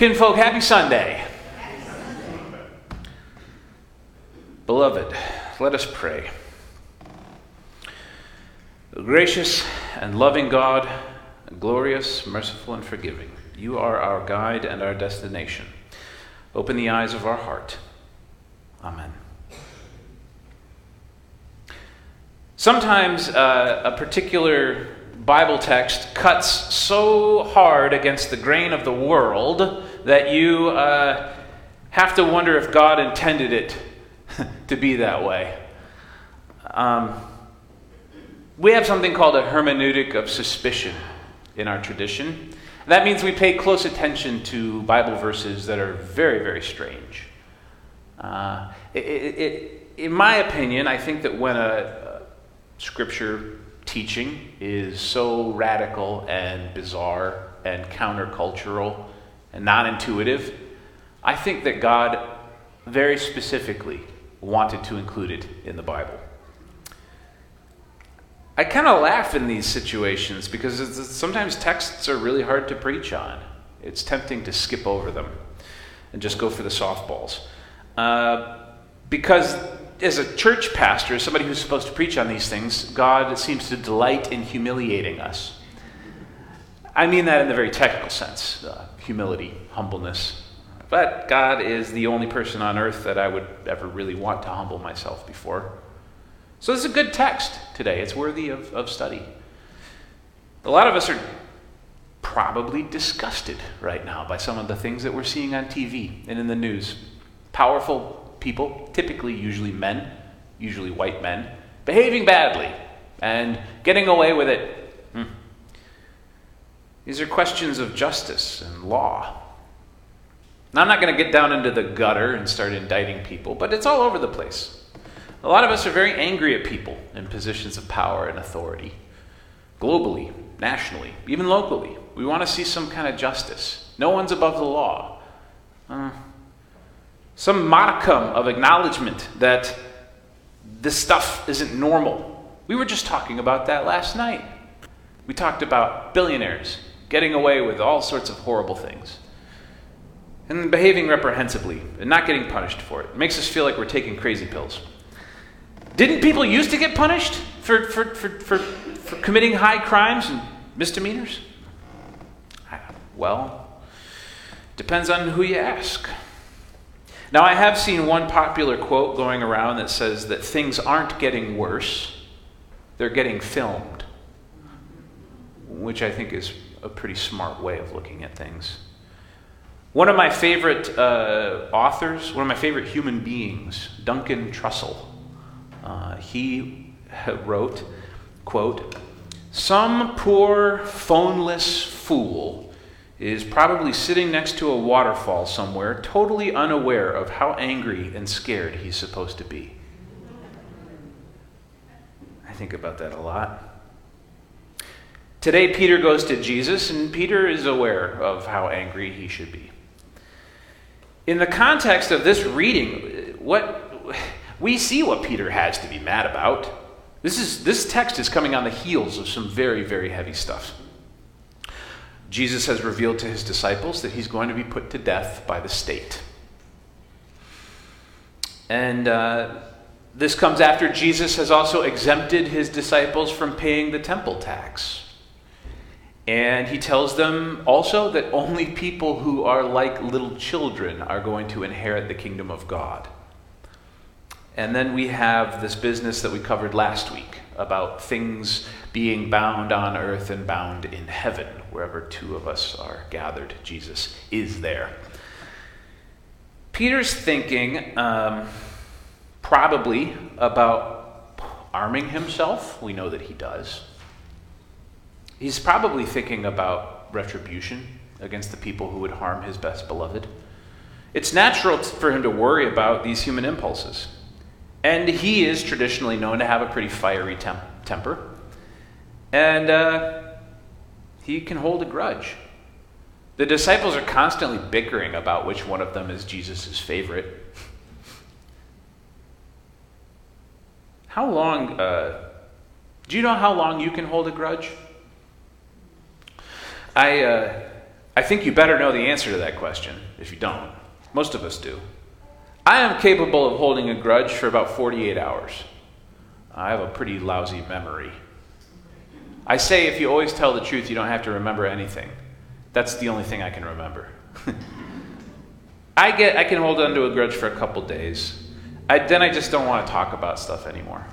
Kinfolk, happy Sunday. Beloved, let us pray. Gracious and loving God, glorious, merciful, and forgiving, you are our guide and our destination. Open the eyes of our heart. Amen. Sometimes uh, a particular Bible text cuts so hard against the grain of the world that you uh, have to wonder if God intended it to be that way. Um, we have something called a hermeneutic of suspicion in our tradition. That means we pay close attention to Bible verses that are very, very strange. Uh, it, it, in my opinion, I think that when a, a scripture teaching is so radical and bizarre and countercultural and non intuitive, I think that God very specifically wanted to include it in the Bible. I kind of laugh in these situations because sometimes texts are really hard to preach on. It's tempting to skip over them and just go for the softballs. Uh, because as a church pastor, as somebody who's supposed to preach on these things, God seems to delight in humiliating us. I mean that in the very technical sense uh, humility, humbleness. But God is the only person on earth that I would ever really want to humble myself before. So this is a good text today. It's worthy of, of study. A lot of us are probably disgusted right now by some of the things that we're seeing on TV and in the news. Powerful people, typically usually men, usually white men, behaving badly and getting away with it. These are questions of justice and law. Now, I'm not going to get down into the gutter and start indicting people, but it's all over the place. A lot of us are very angry at people in positions of power and authority, globally, nationally, even locally. We want to see some kind of justice. No one's above the law. Uh, some modicum of acknowledgement that this stuff isn't normal. We were just talking about that last night. We talked about billionaires getting away with all sorts of horrible things and behaving reprehensibly and not getting punished for it. It makes us feel like we're taking crazy pills. Didn't people used to get punished for, for, for, for, for committing high crimes and misdemeanors? Well, depends on who you ask. Now, I have seen one popular quote going around that says that things aren't getting worse, they're getting filmed, which I think is a pretty smart way of looking at things. One of my favorite uh, authors, one of my favorite human beings, Duncan Trussell, uh, he wrote, quote, Some poor, phoneless fool is probably sitting next to a waterfall somewhere, totally unaware of how angry and scared he's supposed to be. I think about that a lot. Today, Peter goes to Jesus, and Peter is aware of how angry he should be. In the context of this reading, what we see what Peter has to be mad about. This, is, this text is coming on the heels of some very, very heavy stuff. Jesus has revealed to his disciples that he's going to be put to death by the state. And uh, this comes after Jesus has also exempted his disciples from paying the temple tax. And he tells them also that only people who are like little children are going to inherit the kingdom of God. And then we have this business that we covered last week about things being bound on earth and bound in heaven. Wherever two of us are gathered, Jesus is there. Peter's thinking um, probably about arming himself. We know that he does. He's probably thinking about retribution against the people who would harm his best beloved. It's natural for him to worry about these human impulses. And he is traditionally known to have a pretty fiery temp- temper. And uh, he can hold a grudge. The disciples are constantly bickering about which one of them is Jesus' favorite. How long, uh, do you know how long you can hold a grudge? I, uh, I think you better know the answer to that question if you don't. Most of us do. I am capable of holding a grudge for about 48 hours. I have a pretty lousy memory. I say if you always tell the truth, you don't have to remember anything. That's the only thing I can remember. I get I can hold on to a grudge for a couple days. I, then I just don't want to talk about stuff anymore.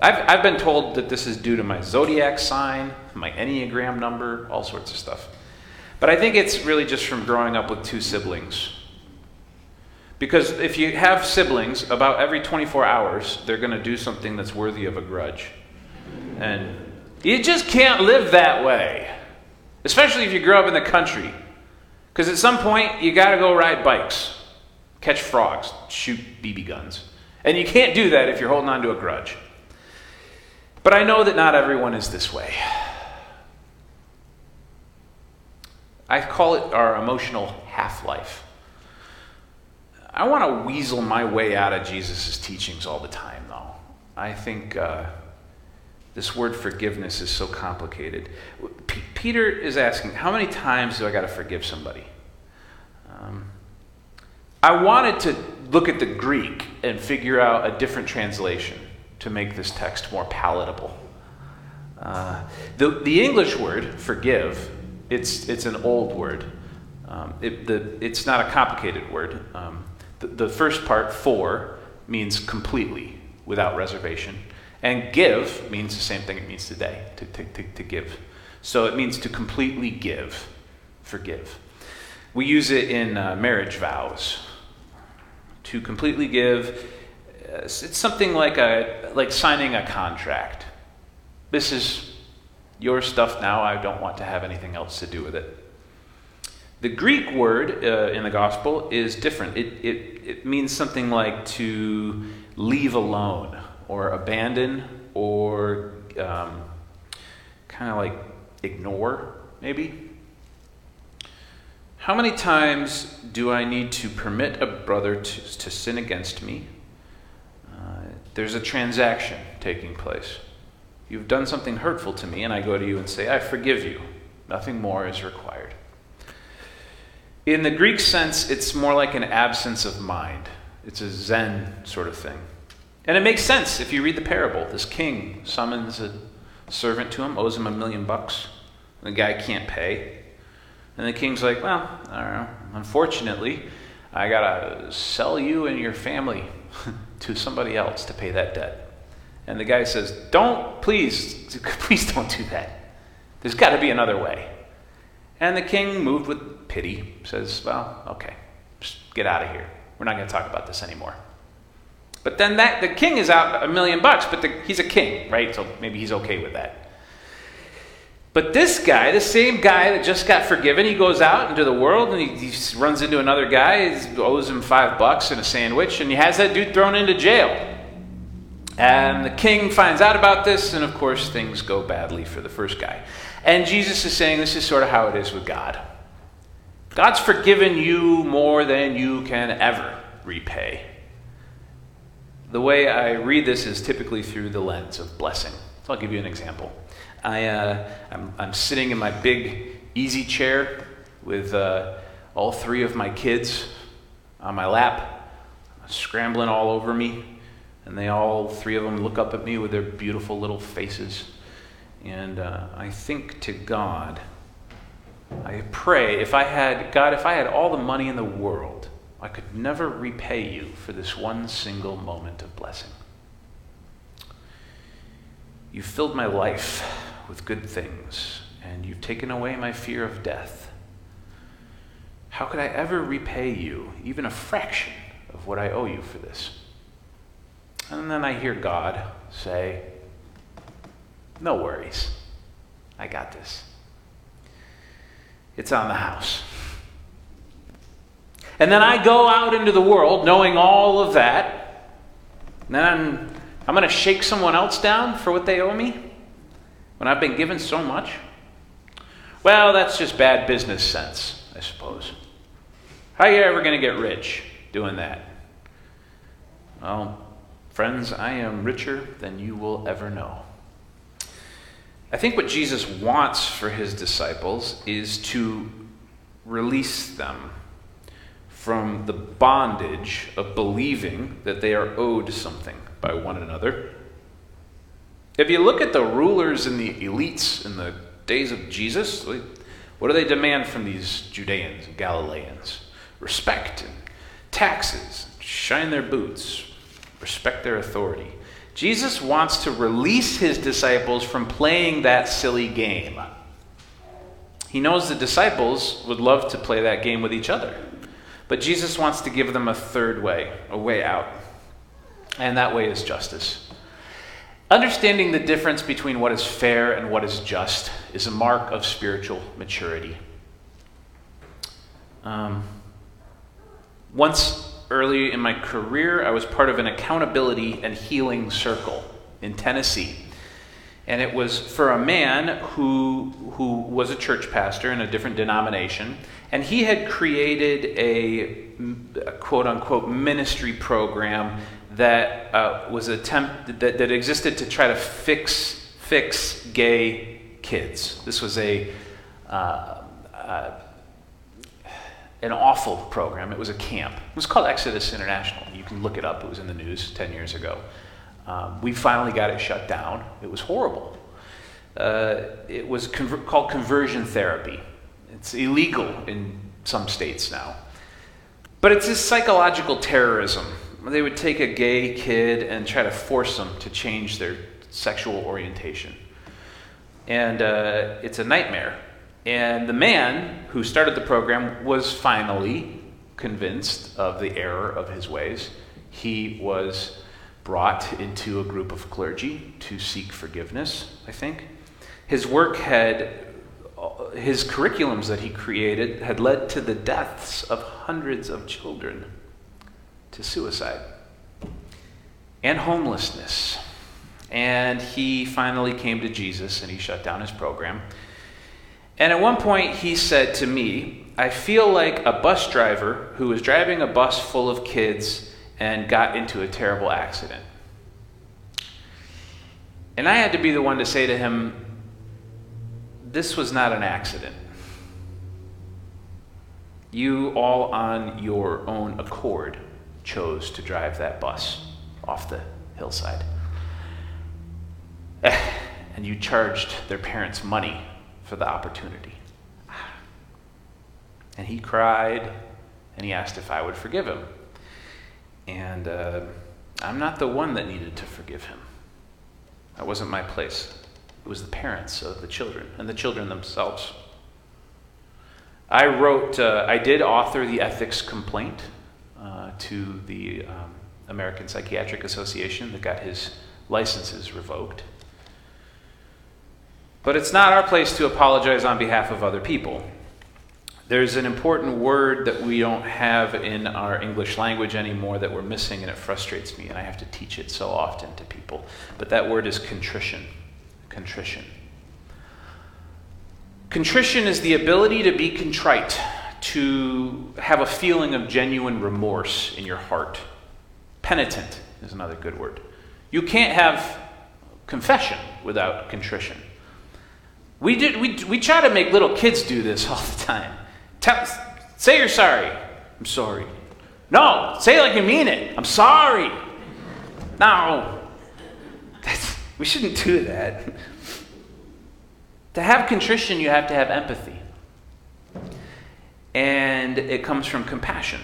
I've, I've been told that this is due to my zodiac sign, my Enneagram number, all sorts of stuff. But I think it's really just from growing up with two siblings. Because if you have siblings, about every 24 hours, they're going to do something that's worthy of a grudge. And you just can't live that way, especially if you grew up in the country. Because at some point, you got to go ride bikes, catch frogs, shoot BB guns. And you can't do that if you're holding on to a grudge. But I know that not everyone is this way. I call it our emotional half life. I want to weasel my way out of Jesus' teachings all the time, though. I think uh, this word forgiveness is so complicated. P- Peter is asking, How many times do I got to forgive somebody? Um, I wanted to look at the Greek and figure out a different translation to make this text more palatable. Uh, the, the English word, forgive, it's, it's an old word. Um, it, the, it's not a complicated word. Um, the, the first part, for, means completely, without reservation. And give means the same thing it means today, to, to, to, to give. So it means to completely give, forgive. We use it in uh, marriage vows. To completely give, it's something like, a, like signing a contract. This is your stuff now. I don't want to have anything else to do with it. The Greek word uh, in the gospel is different. It, it, it means something like to leave alone or abandon or um, kind of like ignore, maybe. How many times do I need to permit a brother to, to sin against me? There's a transaction taking place. You've done something hurtful to me, and I go to you and say, I forgive you. Nothing more is required. In the Greek sense, it's more like an absence of mind. It's a Zen sort of thing. And it makes sense if you read the parable. This king summons a servant to him, owes him a million bucks. The guy can't pay. And the king's like, Well, I don't know. Unfortunately, I got to sell you and your family to somebody else to pay that debt. And the guy says, Don't, please, please don't do that. There's got to be another way. And the king, moved with pity, says, Well, okay, just get out of here. We're not going to talk about this anymore. But then that the king is out a million bucks, but the, he's a king, right? So maybe he's okay with that. But this guy, the same guy that just got forgiven, he goes out into the world and he, he runs into another guy, owes him five bucks and a sandwich, and he has that dude thrown into jail. And the king finds out about this, and of course, things go badly for the first guy. And Jesus is saying this is sort of how it is with God. God's forgiven you more than you can ever repay. The way I read this is typically through the lens of blessing. So I'll give you an example. I, uh, I'm, I'm, sitting in my big easy chair with uh, all three of my kids on my lap, scrambling all over me. And they all, three of them, look up at me with their beautiful little faces. And uh, I think to God, I pray, if I had, God, if I had all the money in the world, I could never repay you for this one single moment of blessing. You filled my life with good things, and you've taken away my fear of death. How could I ever repay you, even a fraction of what I owe you for this? And then I hear God say, No worries. I got this. It's on the house. And then I go out into the world knowing all of that. And then I'm, I'm going to shake someone else down for what they owe me when I've been given so much? Well, that's just bad business sense, I suppose. How are you ever going to get rich doing that? Well, friends, I am richer than you will ever know. I think what Jesus wants for his disciples is to release them from the bondage of believing that they are owed something by one another. If you look at the rulers and the elites in the days of Jesus, what do they demand from these Judeans and Galileans? Respect and taxes, shine their boots, respect their authority. Jesus wants to release his disciples from playing that silly game. He knows the disciples would love to play that game with each other. But Jesus wants to give them a third way, a way out. And that way is justice. Understanding the difference between what is fair and what is just is a mark of spiritual maturity. Um, once early in my career, I was part of an accountability and healing circle in Tennessee. And it was for a man who, who was a church pastor in a different denomination. And he had created a, a quote unquote ministry program that uh, was attempt that, that existed to try to fix fix gay kids. This was a uh, uh, an awful program. It was a camp. It was called Exodus International. You can look it up. It was in the news 10 years ago. Um, we finally got it shut down. It was horrible. Uh, it was conver- called conversion therapy. It's illegal in some states now. But it's this psychological terrorism. They would take a gay kid and try to force them to change their sexual orientation. And uh, it's a nightmare. And the man who started the program was finally convinced of the error of his ways. He was brought into a group of clergy to seek forgiveness, I think. His work had, his curriculums that he created had led to the deaths of hundreds of children, to suicide, and homelessness. And he finally came to Jesus and he shut down his program. And at one point, he said to me, I feel like a bus driver who was driving a bus full of kids and got into a terrible accident. And I had to be the one to say to him, This was not an accident. You, all on your own accord, chose to drive that bus off the hillside. And you charged their parents money for the opportunity. And he cried and he asked if I would forgive him. And uh, I'm not the one that needed to forgive him. That wasn't my place. It was the parents of the children and the children themselves. I wrote, uh, I did author the ethics complaint to the um, American Psychiatric Association that got his licenses revoked. But it's not our place to apologize on behalf of other people. There's an important word that we don't have in our English language anymore that we're missing, and it frustrates me, and I have to teach it so often to people. But that word is contrition. Contrition. Contrition is the ability to be contrite, to have a feeling of genuine remorse in your heart. Penitent is another good word. You can't have confession without contrition. We, did, we, we try to make little kids do this all the time. Tell, say you're sorry. I'm sorry. No, say it like you mean it. I'm sorry. No. That's, we shouldn't do that. to have contrition, you have to have empathy. And it comes from compassion.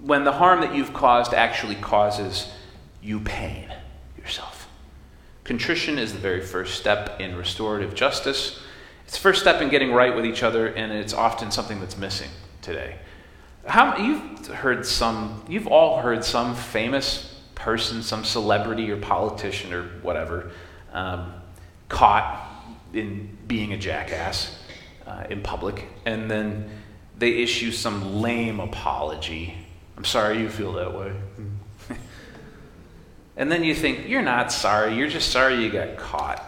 When the harm that you've caused actually causes you pain yourself. Contrition is the very first step in restorative justice. It's the first step in getting right with each other, and it's often something that's missing today. How, you've heard some, you've all heard some famous person, some celebrity or politician or whatever, um, caught in being a jackass uh, in public, and then they issue some lame apology. I'm sorry you feel that way. And then you think, you're not sorry, you're just sorry you got caught.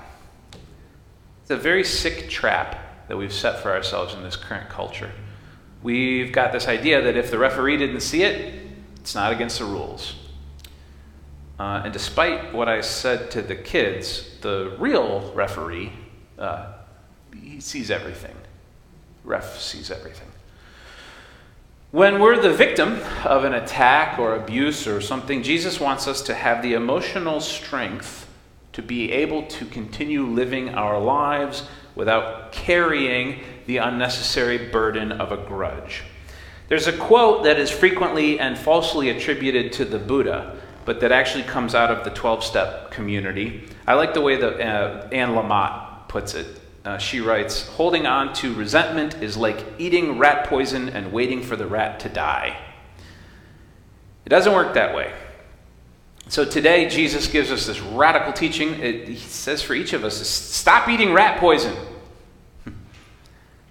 It's a very sick trap that we've set for ourselves in this current culture. We've got this idea that if the referee didn't see it, it's not against the rules. Uh, and despite what I said to the kids, the real referee, uh, he sees everything. Ref sees everything. When we're the victim of an attack or abuse or something, Jesus wants us to have the emotional strength to be able to continue living our lives without carrying the unnecessary burden of a grudge. There's a quote that is frequently and falsely attributed to the Buddha, but that actually comes out of the 12 step community. I like the way that uh, Anne Lamott puts it. Uh, she writes Holding on to resentment is like eating rat poison and waiting for the rat to die. It doesn't work that way. So today, Jesus gives us this radical teaching. It, he says for each of us stop eating rat poison.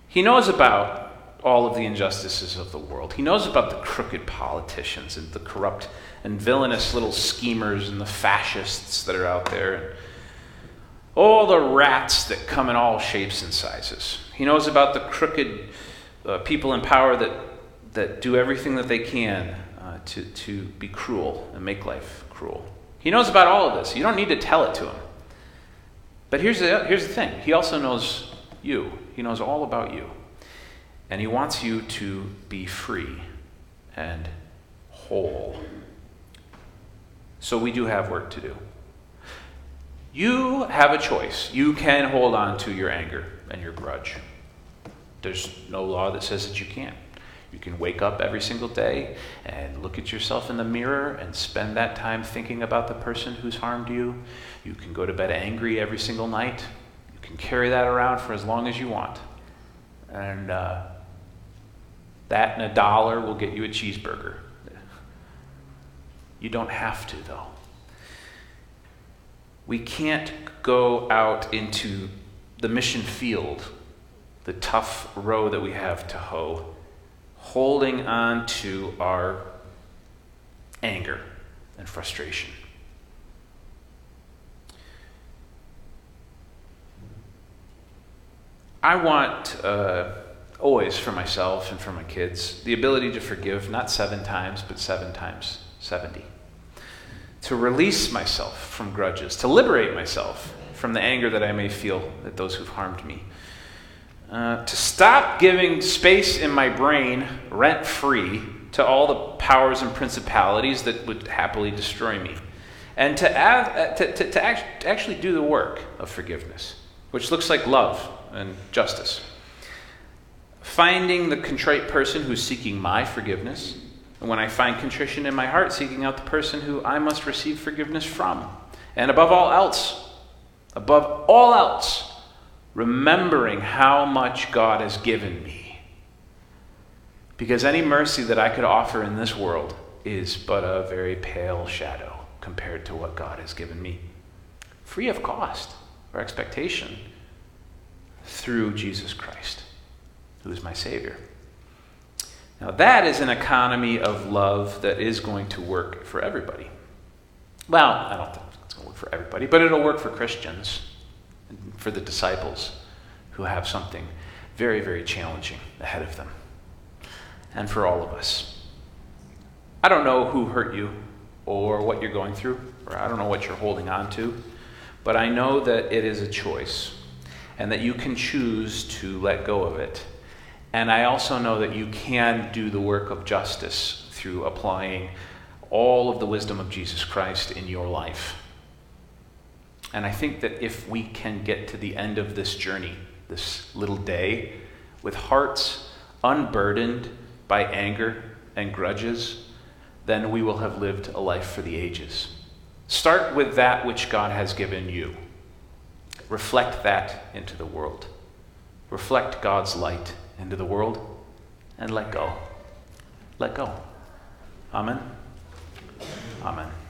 He knows about all of the injustices of the world. He knows about the crooked politicians and the corrupt and villainous little schemers and the fascists that are out there. All the rats that come in all shapes and sizes. He knows about the crooked uh, people in power that, that do everything that they can uh, to, to be cruel and make life cruel. He knows about all of this. You don't need to tell it to him. But here's the, here's the thing He also knows you, He knows all about you. And He wants you to be free and whole. So we do have work to do. You have a choice. You can hold on to your anger and your grudge. There's no law that says that you can't. You can wake up every single day and look at yourself in the mirror and spend that time thinking about the person who's harmed you. You can go to bed angry every single night. You can carry that around for as long as you want. And uh, that and a dollar will get you a cheeseburger. You don't have to, though. We can't go out into the mission field, the tough row that we have to hoe, holding on to our anger and frustration. I want uh, always for myself and for my kids the ability to forgive not seven times, but seven times 70 to release myself from grudges, to liberate myself from the anger that I may feel at those who've harmed me, uh, to stop giving space in my brain rent free to all the powers and principalities that would happily destroy me, and to, add, uh, to, to, to, act, to actually do the work of forgiveness, which looks like love and justice. Finding the contrite person who's seeking my forgiveness and when I find contrition in my heart, seeking out the person who I must receive forgiveness from. And above all else, above all else, remembering how much God has given me. Because any mercy that I could offer in this world is but a very pale shadow compared to what God has given me, free of cost or expectation, through Jesus Christ, who is my Savior. Now, that is an economy of love that is going to work for everybody. Well, I don't think it's going to work for everybody, but it'll work for Christians, for the disciples who have something very, very challenging ahead of them, and for all of us. I don't know who hurt you or what you're going through, or I don't know what you're holding on to, but I know that it is a choice and that you can choose to let go of it and I also know that you can do the work of justice through applying all of the wisdom of Jesus Christ in your life. And I think that if we can get to the end of this journey, this little day, with hearts unburdened by anger and grudges, then we will have lived a life for the ages. Start with that which God has given you. Reflect that into the world. Reflect God's light into the world and let go. Let go. Amen. Amen.